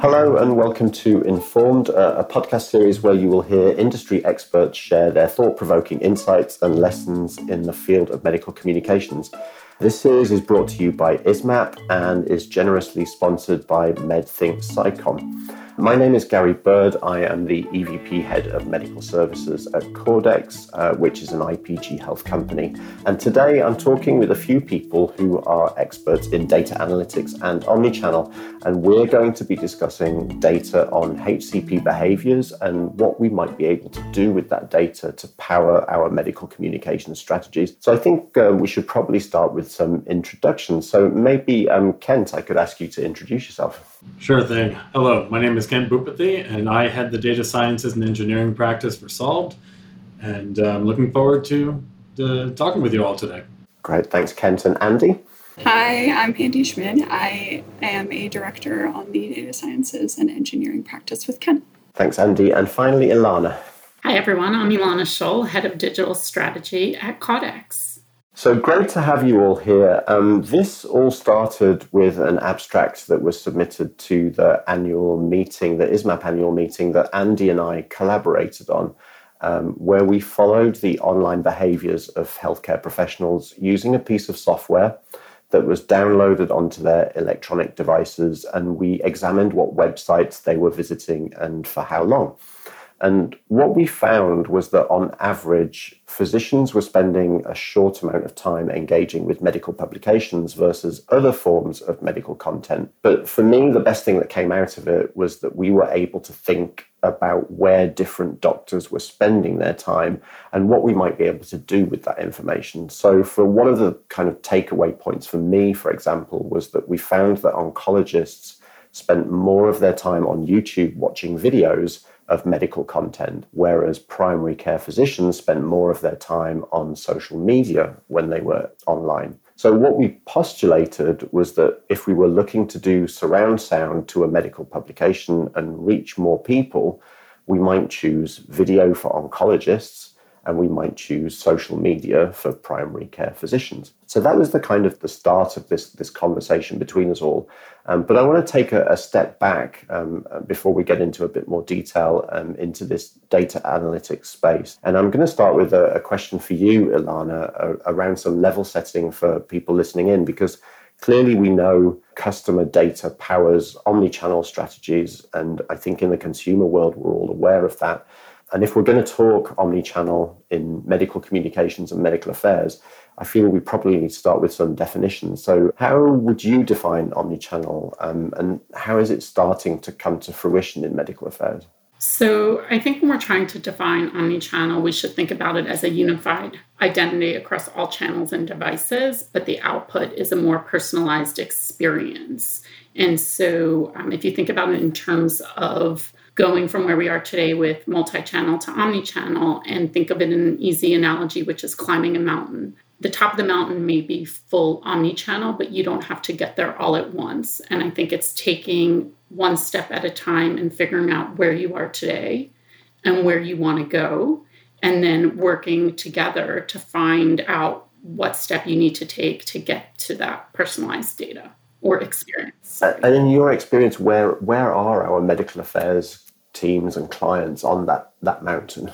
Hello and welcome to Informed, uh, a podcast series where you will hear industry experts share their thought provoking insights and lessons in the field of medical communications. This series is brought to you by ISMPP and is generously sponsored by MedThink SciComm. My name is Gary Burd. I am the EVP Head of Medical Services at Caudex, uh, which is an IPG health company. And today I'm talking with a few people who are experts in data analytics and omnichannel. And we're going to be discussing data on HCP behaviors and what we might be able to do with that data to power our medical communication strategies. So I think uh, we should probably start with some introductions. So maybe, um, Kent, I could ask you to introduce yourself. Sure thing. Hello, my name is Kent Bhupathi, and I head the data sciences and engineering practice for Solvd. And uh, I'm looking forward to, to talking with you all today. Great. Thanks, Kent. And Andi? Hi, I'm Andi Schmid. I am a director on the data sciences and engineering practice with Kent. Thanks, Andi. And finally, Ilana. Hi, everyone. I'm Ilana Scholl, head of digital strategy at Caudex. So great to have you all here. Um, this all started with an abstract that was submitted to the annual meeting, the ISMPP annual meeting that Andi and I collaborated on, um, where we followed the online behaviors of healthcare professionals using a piece of software that was downloaded onto their electronic devices, and we examined what websites they were visiting and for how long. And what we found was that on average, physicians were spending a short amount of time engaging with medical publications versus other forms of medical content. But for me, the best thing that came out of it was that we were able to think about where different doctors were spending their time and what we might be able to do with that information. So, for one of the kind of takeaway points for me, for example, was that we found that oncologists spent more of their time on YouTube watching videos of medical content, whereas primary care physicians spent more of their time on social media when they were online. So, what we postulated was that if we were looking to do surround sound to a medical publication and reach more people, we might choose video for oncologists and we might choose social media for primary care physicians. So that was the kind of the start of this this conversation between us all. Um, but I want to take a, a step back um, before we get into a bit more detail um, into this data analytics space. And I'm going to start with a, a question for you, Ilana, around some level setting for people listening in, because clearly we know customer data powers omni-channel strategies, and I think in the consumer world we're all aware of that. And if we're going to talk omni-channel in medical communications and medical affairs, I feel we probably need to start with some definitions. So, how would you define omni-channel, um, and how is it starting to come to fruition in medical affairs? So, I think when we're trying to define omni-channel, we should think about it as a unified identity across all channels and devices, but the output is a more personalized experience. And so, um, if you think about it in terms of going from where we are today with multi-channel to omni-channel and think of it in an easy analogy which is climbing a mountain the top of the mountain may be full omni-channel but you don't have to get there all at once and i think it's taking one step at a time and figuring out where you are today and where you want to go and then working together to find out what step you need to take to get to that personalized data or experience. And in your experience, where where are our medical affairs teams and clients on that that mountain?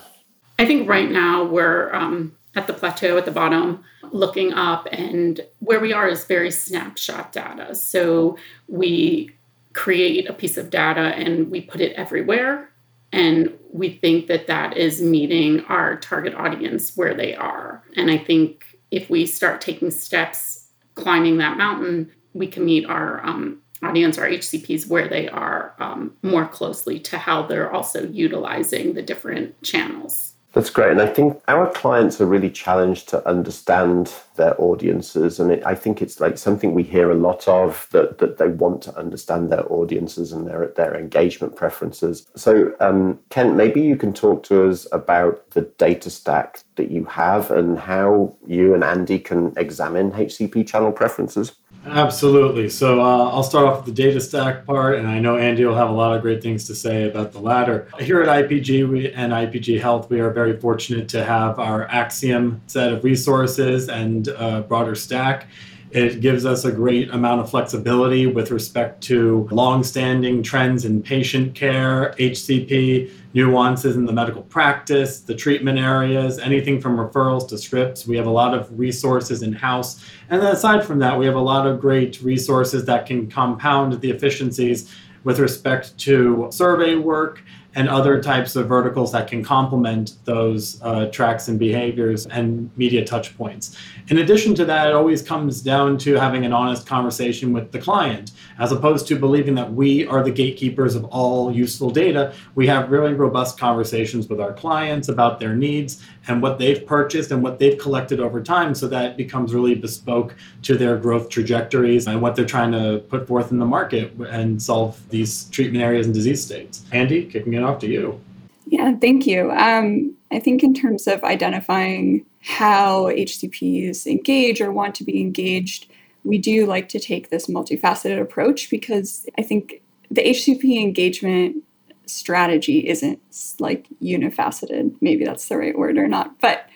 I think right now we're um, at the plateau at the bottom, looking up, and where we are is very snapshot data. So we create a piece of data and we put it everywhere, and we think that that is meeting our target audience where they are. And I think if we start taking steps climbing that mountain, we can meet our um, audience or HCPs where they are um, more closely to how they're also utilizing the different channels. That's great. And I think our clients are really challenged to understand their audiences. And it, I think it's like something we hear a lot of that, that they want to understand their audiences and their, their engagement preferences. So, um, Kent, maybe you can talk to us about the data stack that you have and how you and Andi can examine HCP channel preferences. Absolutely. So uh, I'll start off with the data stack part, and I know Andi will have a lot of great things to say about the latter. Here at IPG we, and IPG Health, we are very fortunate to have our Acxiom set of resources and uh, broader stack. It gives us a great amount of flexibility with respect to long-standing trends in patient care, HCP, nuances in the medical practice, the treatment areas, anything from referrals to scripts. We have a lot of resources in house. And then aside from that, we have a lot of great resources that can compound the efficiencies with respect to survey work and other types of verticals that can complement those uh, tracks and behaviors and media touch points. In addition to that, it always comes down to having an honest conversation with the client. As opposed to believing that we are the gatekeepers of all useful data, we have really robust conversations with our clients about their needs and what they've purchased and what they've collected over time so that it becomes really bespoke to their growth trajectories and what they're trying to put forth in the market and solve these treatment areas and disease states. Andi, kicking it off to you. Yeah, thank you. Um, I think in terms of identifying how HCPs engage or want to be engaged, we do like to take this multifaceted approach because I think the HCP engagement strategy isn't like unifaceted. Maybe that's the right word or not, but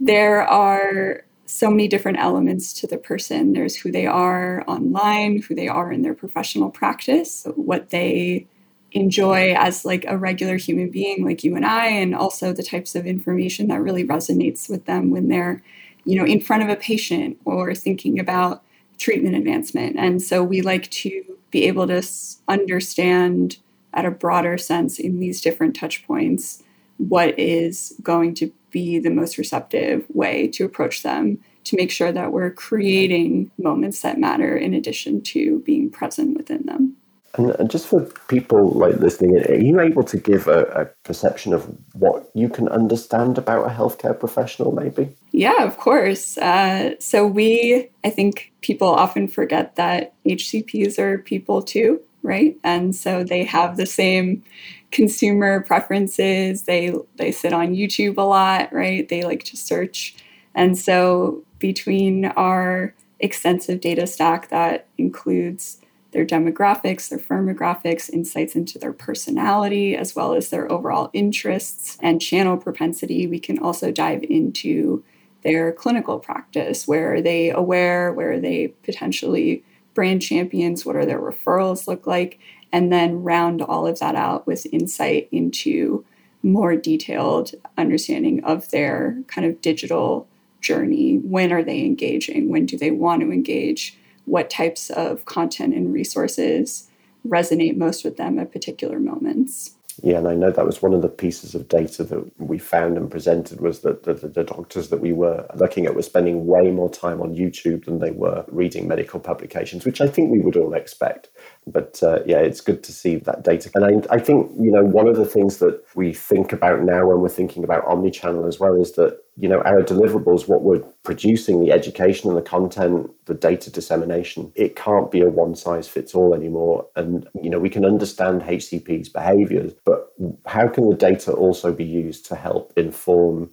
there are so many different elements to the person. There's who they are online, who they are in their professional practice, what they enjoy as like a regular human being like you and I and also the types of information that really resonates with them when they're you know in front of a patient or thinking about treatment advancement. And so we like to be able to understand at a broader sense in these different touch points what is going to be the most receptive way to approach them to make sure that we're creating moments that matter in addition to being present within them and, just for people like listening, are you able to give a, a, perception of what you can understand about a healthcare professional, maybe? Yeah, of course. Uh, so we, I think people often forget that HCPs are people too, right? And so they have the same consumer preferences. They they sit on YouTube a lot, right? They like to search, and so between our extensive data stack that includes their demographics, their firmographics, insights into their personality, as well as their overall interests and channel propensity. We can also dive into their clinical practice. Where are they aware? Where are they potentially brand champions? What are their referrals look like? And then round all of that out with insight into more detailed understanding of their kind of digital journey. When are they engaging? When do they want to engage? What types of content and resources resonate most with them at particular moments. Yeah, and I know that was one of the pieces of data that we found and presented was that the, the, doctors that we were looking at were spending way more time on YouTube than they were reading medical publications, which I think we would all expect. But uh, yeah, it's good to see that data. And I, I think, you know, one of the things that we think about now when we're thinking about omnichannel as well is that you know our deliverables what we're producing the education and the content the data dissemination it can't be a one size fits all anymore. And you know we can understand hcp's behaviors but how can the data also be used to help inform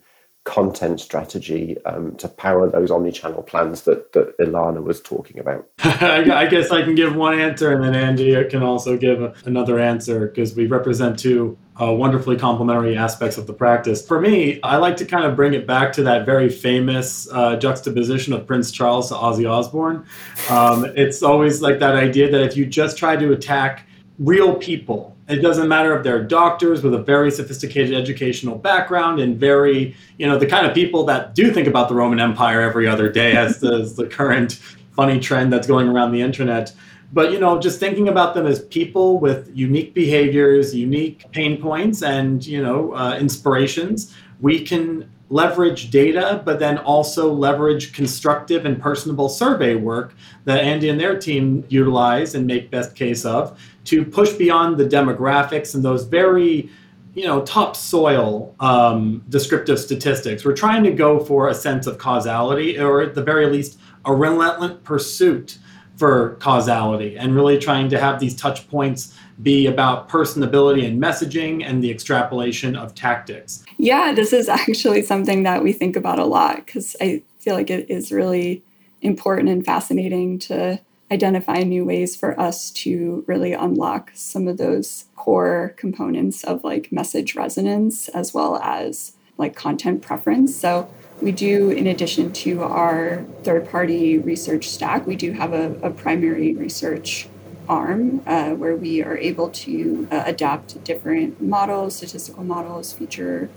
content strategy um, to power those omni-channel plans that, that Ilana was talking about? I guess I can give one answer, and then Andi can also give another answer because we represent two uh, wonderfully complementary aspects of the practice. For me, I like to kind of bring it back to that very famous uh, juxtaposition of Prince Charles to Ozzy Osbourne. Um, it's always like that idea that if you just try to attack real people. It doesn't matter if they're doctors with a very sophisticated educational background and very, you know, the kind of people that do think about the Roman Empire every other day as the, as the current funny trend that's going around the internet. But, you know, just thinking about them as people with unique behaviors, unique pain points, and, you know, uh, inspirations, we can leverage data, but then also leverage constructive and personable survey work that Andi and their team utilize and make best case of to push beyond the demographics and those very you know topsoil um, descriptive statistics. We're trying to go for a sense of causality or at the very least a relentless pursuit for causality and really trying to have these touch points be about personability and messaging and the extrapolation of tactics yeah this is actually something that we think about a lot because i feel like it is really important and fascinating to identify new ways for us to really unlock some of those core components of like message resonance as well as like content preference. So We do, in addition to our third party research stack, we do have a, a primary research arm uh, where we are able to uh, adapt different models, statistical models, feature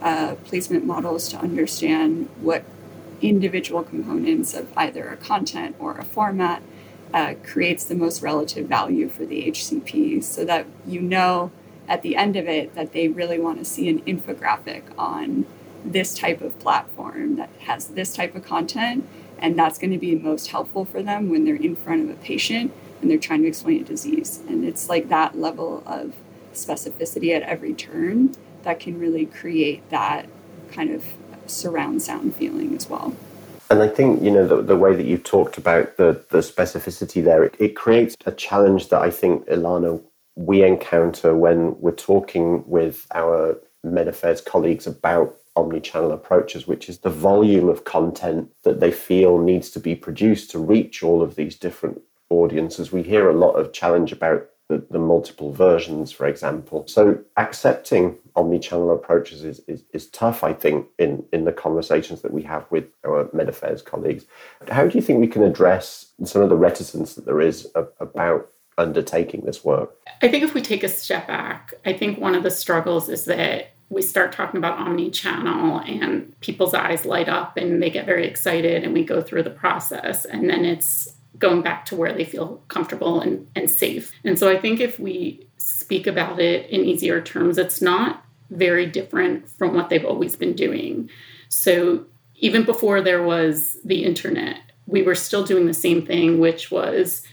uh, placement models to understand what individual components of either a content or a format uh, creates the most relative value for the HCP so that you know at the end of it that they really want to see an infographic on this type of platform that has this type of content and that's going to be most helpful for them when they're in front of a patient and they're trying to explain a disease. And it's like that level of specificity at every turn that can really create that kind of surround sound feeling as well. And I think, you know, the, the way that you've talked about the, the specificity there, it, it creates a challenge that I think, Ilana, we encounter when we're talking with our med affairs colleagues about omni-channel approaches, which is the volume of content that they feel needs to be produced to reach all of these different audiences. We hear a lot of challenge about the, the multiple versions, for example. So accepting omni-channel approaches is, is, is tough, I think, in, in the conversations that we have with our med affairs colleagues. How do you think we can address some of the reticence that there is about undertaking this work? I think if we take a step back, I think one of the struggles is that we start talking about omni-channel and people's eyes light up and they get very excited and we go through the process and then it's going back to where they feel comfortable and, and safe. And so I think if we speak about it in easier terms, it's not very different from what they've always been doing. So even before there was the internet, we were still doing the same thing, which was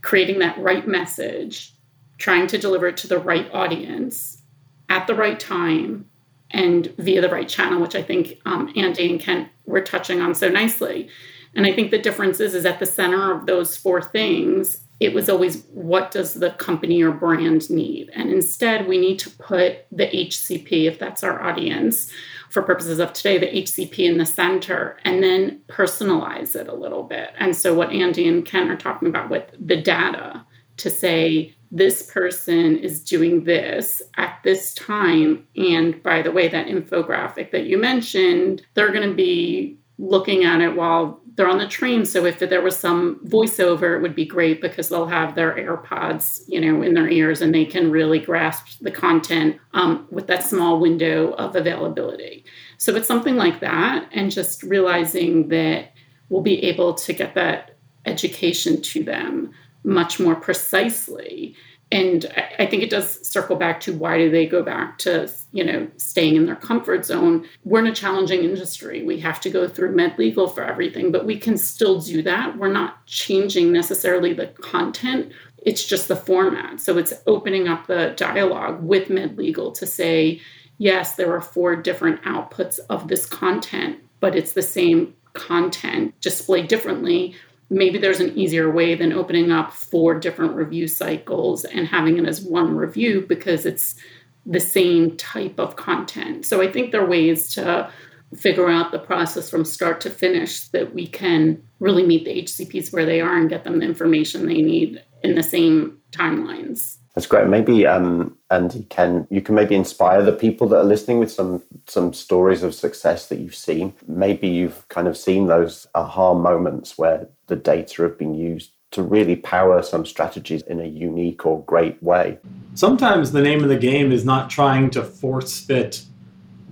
creating that right message, trying to deliver it to the right audience at the right time and via the right channel, which I think um, Andi and Kent were touching on so nicely. And I think the difference is, is at the center of those four things, it was always what does the company or brand need? And instead, we need to put the HCP, if that's our audience, for purposes of today, the HCP in the center, and then personalize it a little bit. And so, what Andi and Ken are talking about with the data to say, this person is doing this at this time. And by the way, that infographic that you mentioned, they're going to be looking at it while they're on the train. So if there was some voiceover, it would be great because they'll have their AirPods, you know, in their ears and they can really grasp the content um, with that small window of availability. So it's something like that, and just realizing that we'll be able to get that education to them much more precisely and I think it does circle back to why do they go back to you know staying in their comfort zone? We're in a challenging industry. We have to go through med legal for everything, but we can still do that. We're not changing necessarily the content. It's just the format. So it's opening up the dialogue with med legal to say, yes, there are four different outputs of this content, but it's the same content displayed differently maybe there's an easier way than opening up four different review cycles and having it as one review because it's the same type of content. So I think there are ways to figure out the process from start to finish that we can really meet the HCPs where they are and get them the information they need in the same timelines. That's great. Maybe um, Andi, can you can maybe inspire the people that are listening with some some stories of success that you've seen. Maybe you've kind of seen those aha moments where the data have been used to really power some strategies in a unique or great way. Sometimes the name of the game is not trying to force fit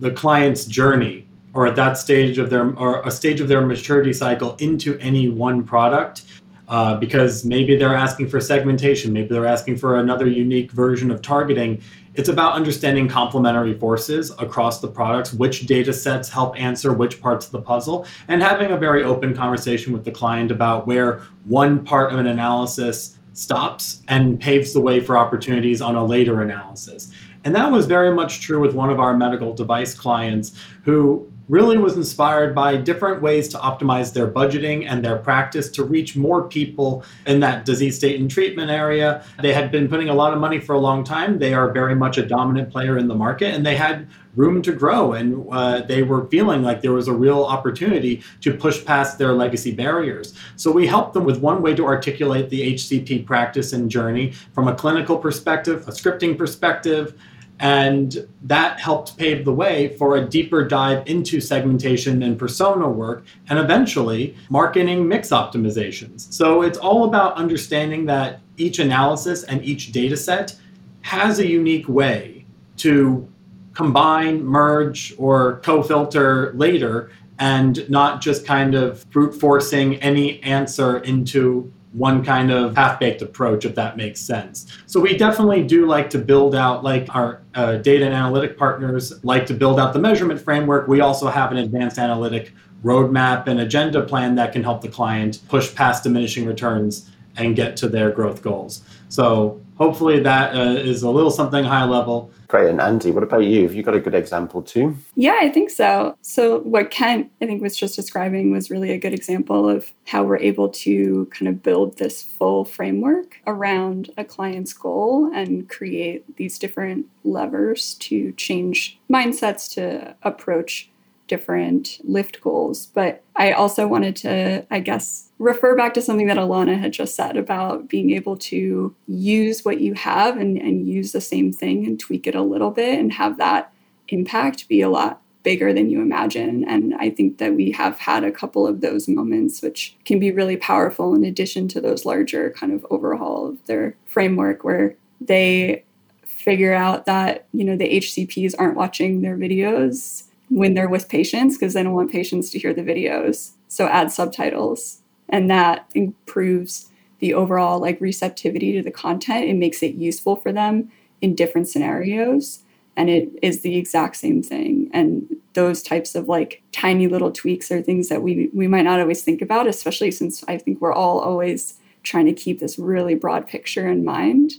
the client's journey or at that stage of their or a stage of their maturity cycle into any one product uh, because maybe they're asking for segmentation, maybe they're asking for another unique version of targeting. It's about understanding complementary forces across the products, which data sets help answer which parts of the puzzle, and having a very open conversation with the client about where one part of an analysis stops and paves the way for opportunities on a later analysis. And that was very much true with one of our medical device clients who really was inspired by different ways to optimize their budgeting and their practice to reach more people in that disease state and treatment area. They had been putting a lot of money for a long time. They are very much a dominant player in the market and they had room to grow. And uh, they were feeling like there was a real opportunity to push past their legacy barriers. So we helped them with one way to articulate the HCP practice and journey from a clinical perspective, a scripting perspective And that helped pave the way for a deeper dive into segmentation and persona work, and eventually marketing mix optimizations. So it's all about understanding that each analysis and each data set has a unique way to combine, merge, or co filter later, and not just kind of brute forcing any answer into one kind of half baked approach, if that makes sense. So we definitely do like to build out, like our uh, data and analytic partners like to build out the measurement framework. We also have an advanced analytic roadmap and agenda plan that can help the client push past diminishing returns and get to their growth goals. So hopefully that uh, is a little something high level. Great. And Andi, what about you? Have you got a good example too? Yeah, I think so. So, what Kent, I think, was just describing was really a good example of how we're able to kind of build this full framework around a client's goal and create these different levers to change mindsets to approach different lift goals. But I also wanted to, I guess, refer back to something that Alana had just said about being able to use what you have and, and use the same thing and tweak it a little bit and have that impact be a lot bigger than you imagine. And I think that we have had a couple of those moments, which can be really powerful in addition to those larger kind of overhaul of their framework where they figure out that, you know, the HCPs aren't watching their videos when they're with patients because they don't want patients to hear the videos. So add subtitles and that improves the overall like receptivity to the content. It makes it useful for them in different scenarios and it is the exact same thing and those types of like tiny little tweaks are things that we we might not always think about especially since i think we're all always trying to keep this really broad picture in mind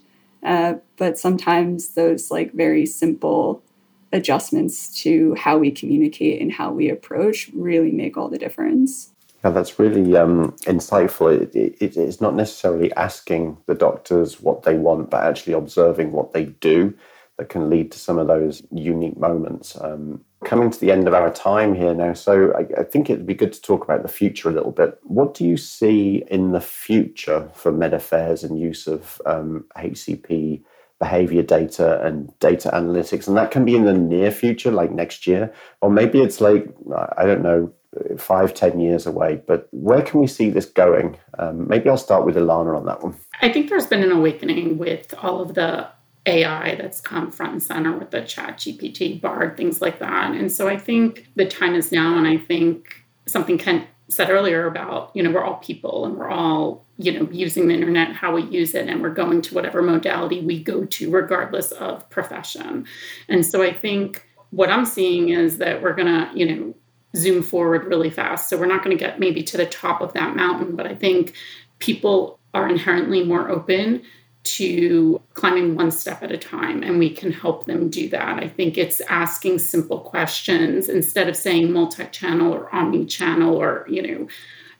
uh, but sometimes those like very simple adjustments to how we communicate and how we approach really make all the difference. Yeah, that's really um, insightful. It, it, it's not necessarily asking the doctors what they want, but actually observing what they do that can lead to some of those unique moments. Um, coming to the end of our time here now, so I, I, think it'd be good to talk about the future a little bit. What do you see in the future for med affairs and use of um, HCP behavior data and data analytics. And that can be in the near future, like next year, or maybe it's like, I don't know, five, ten years away. But where can we see this going? Um, maybe I'll start with Ilana on that one. I think there's been an awakening with all of the AI that's come front and center with the chat GPT, BARD, things like that. And so I think the time is now, and I think something Kent said earlier about, you know, we're all people and we're all you know using the internet how we use it and we're going to whatever modality we go to regardless of profession. And so i think what i'm seeing is that we're going to you know zoom forward really fast. So we're not going to get maybe to the top of that mountain but i think people are inherently more open to climbing one step at a time and we can help them do that i think it's asking simple questions instead of saying multi-channel or omni-channel or you know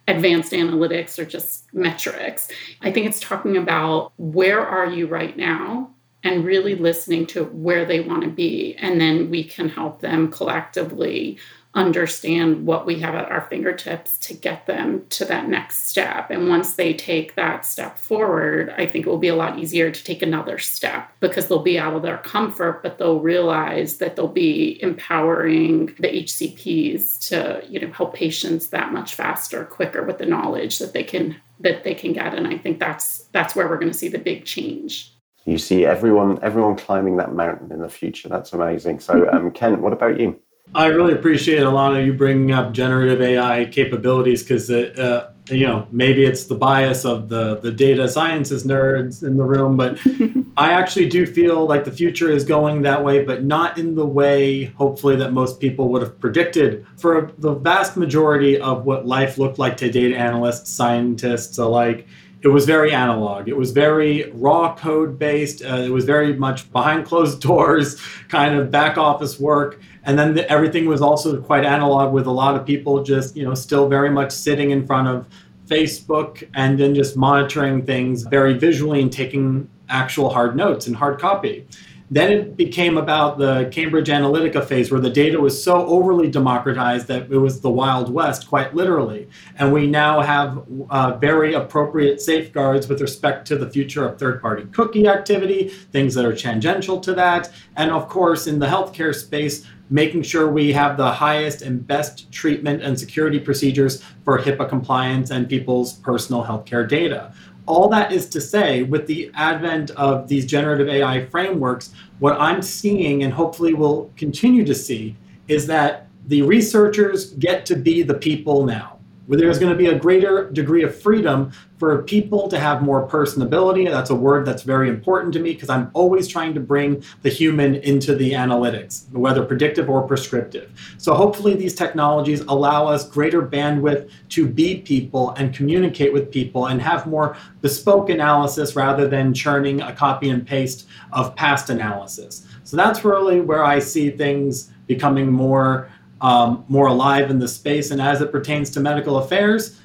advanced analytics or just metrics. I think it's talking about where are you right now and really listening to where they want to be. And then we can help them collectively understand what we have at our fingertips to get them to that next step. And once they take that step forward, I think it will be a lot easier to take another step because they'll be out of their comfort, but they'll realize that they'll be empowering the HCPs to, you know, help patients that much faster, quicker with the knowledge that they can that they can get. And I think that's that's where we're going to see the big change you see everyone everyone climbing that mountain in the future. That's amazing. So, um, Ken, what about you? I really appreciate Alana you bringing up generative AI capabilities because uh, you know maybe it's the bias of the the data sciences nerds in the room, but I actually do feel like the future is going that way, but not in the way hopefully that most people would have predicted. For the vast majority of what life looked like to data analysts, scientists alike it was very analog. It was very raw code based. Uh, it was very much behind closed doors, kind of back office work. And then the, everything was also quite analog with a lot of people just, you know, still very much sitting in front of Facebook and then just monitoring things very visually and taking actual hard notes and hard copy. Then it became about the Cambridge Analytica phase where the data was so overly democratized that it was the Wild West, quite literally. And we now have uh, very appropriate safeguards with respect to the future of third party cookie activity, things that are tangential to that. And of course, in the healthcare space, making sure we have the highest and best treatment and security procedures for HIPAA compliance and people's personal healthcare data all that is to say, with the advent of these generative AI frameworks, what I'm seeing and hopefully will continue to see is that the researchers get to be the people now where there's going to be a greater degree of freedom for people to have more personability. That's a word that's very important to me because I'm always trying to bring the human into the analytics, whether predictive or prescriptive. So hopefully these technologies allow us greater bandwidth to be people and communicate with people and have more bespoke analysis rather than churning a copy and paste of past analysis. So that's really where I see things becoming more um, more alive in the space. And as it pertains to medical affairs,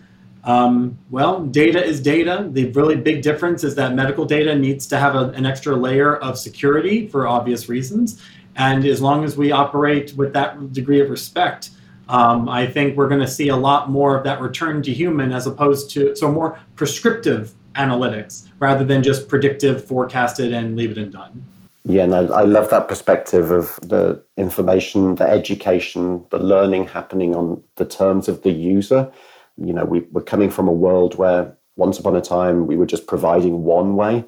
um, well, data is data. The really big difference is that medical data needs to have a, an extra layer of security for obvious reasons. And as long as we operate with that degree of respect, um, I think we're going to see a lot more of that return to human as opposed to so more prescriptive analytics rather than just predictive, forecasted, and leave it and done. Yeah, no, I love that perspective of the information, the education, the learning happening on the terms of the user. You know, we, we're coming from a world where once upon a time we were just providing one way.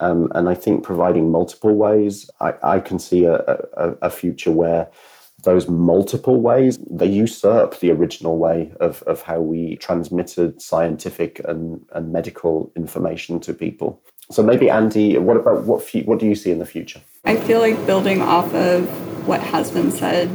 Um, and I think providing multiple ways, I, I can see a, a, a future where those multiple ways they usurp the original way of, of how we transmitted scientific and, and medical information to people so maybe Andi, what about what what do you see in the future? I feel like building off of what has been said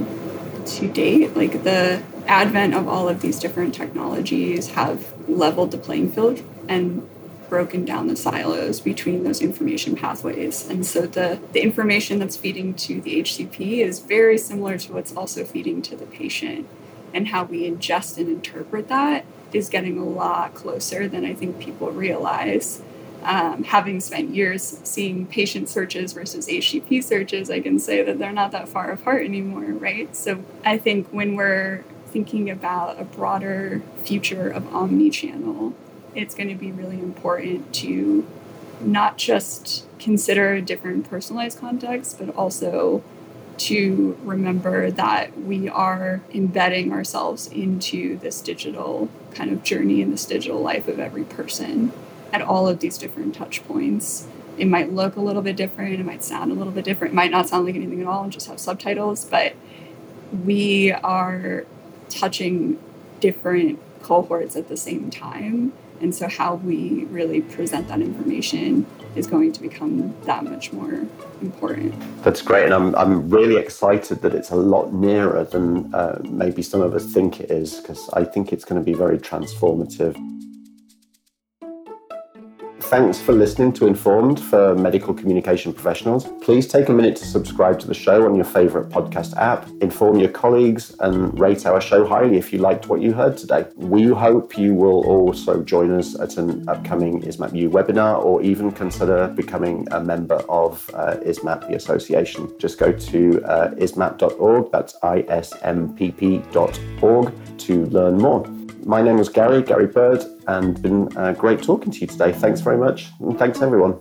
to date, like the advent of all of these different technologies have leveled the playing field and broken down the silos between those information pathways. And so the, the information that's feeding to the HCP is very similar to what's also feeding to the patient. And how we ingest and interpret that is getting a lot closer than I think people realize um, having spent years seeing patient searches versus HCP searches, I can say that they're not that far apart anymore, right? So I think when we're thinking about a broader future of omni-channel, it's going to be really important to not just consider different personalized contexts, but also to remember that we are embedding ourselves into this digital kind of journey and this digital life of every person at all of these different touch points. It might look a little bit different, it might sound a little bit different, it might not sound like anything at all and just have subtitles, but we are touching different cohorts at the same time. And so, how we really present that information is going to become that much more important. That's great. And I'm, I'm really excited that it's a lot nearer than uh, maybe some of us think it is, because I think it's going to be very transformative. Thanks for listening to Informed for medical communication professionals. Please take a minute to subscribe to the show on your favorite podcast app, inform your colleagues, and rate our show highly if you liked what you heard today. We hope you will also join us at an upcoming ISMPP-U webinar or even consider becoming a member of uh, ISMPP, the association. Just go to uh, ismap.org, that's ismpp.org, to learn more. My name is Gary, Gary Burd, and been uh, great talking to you today. Thanks very much, and thanks everyone.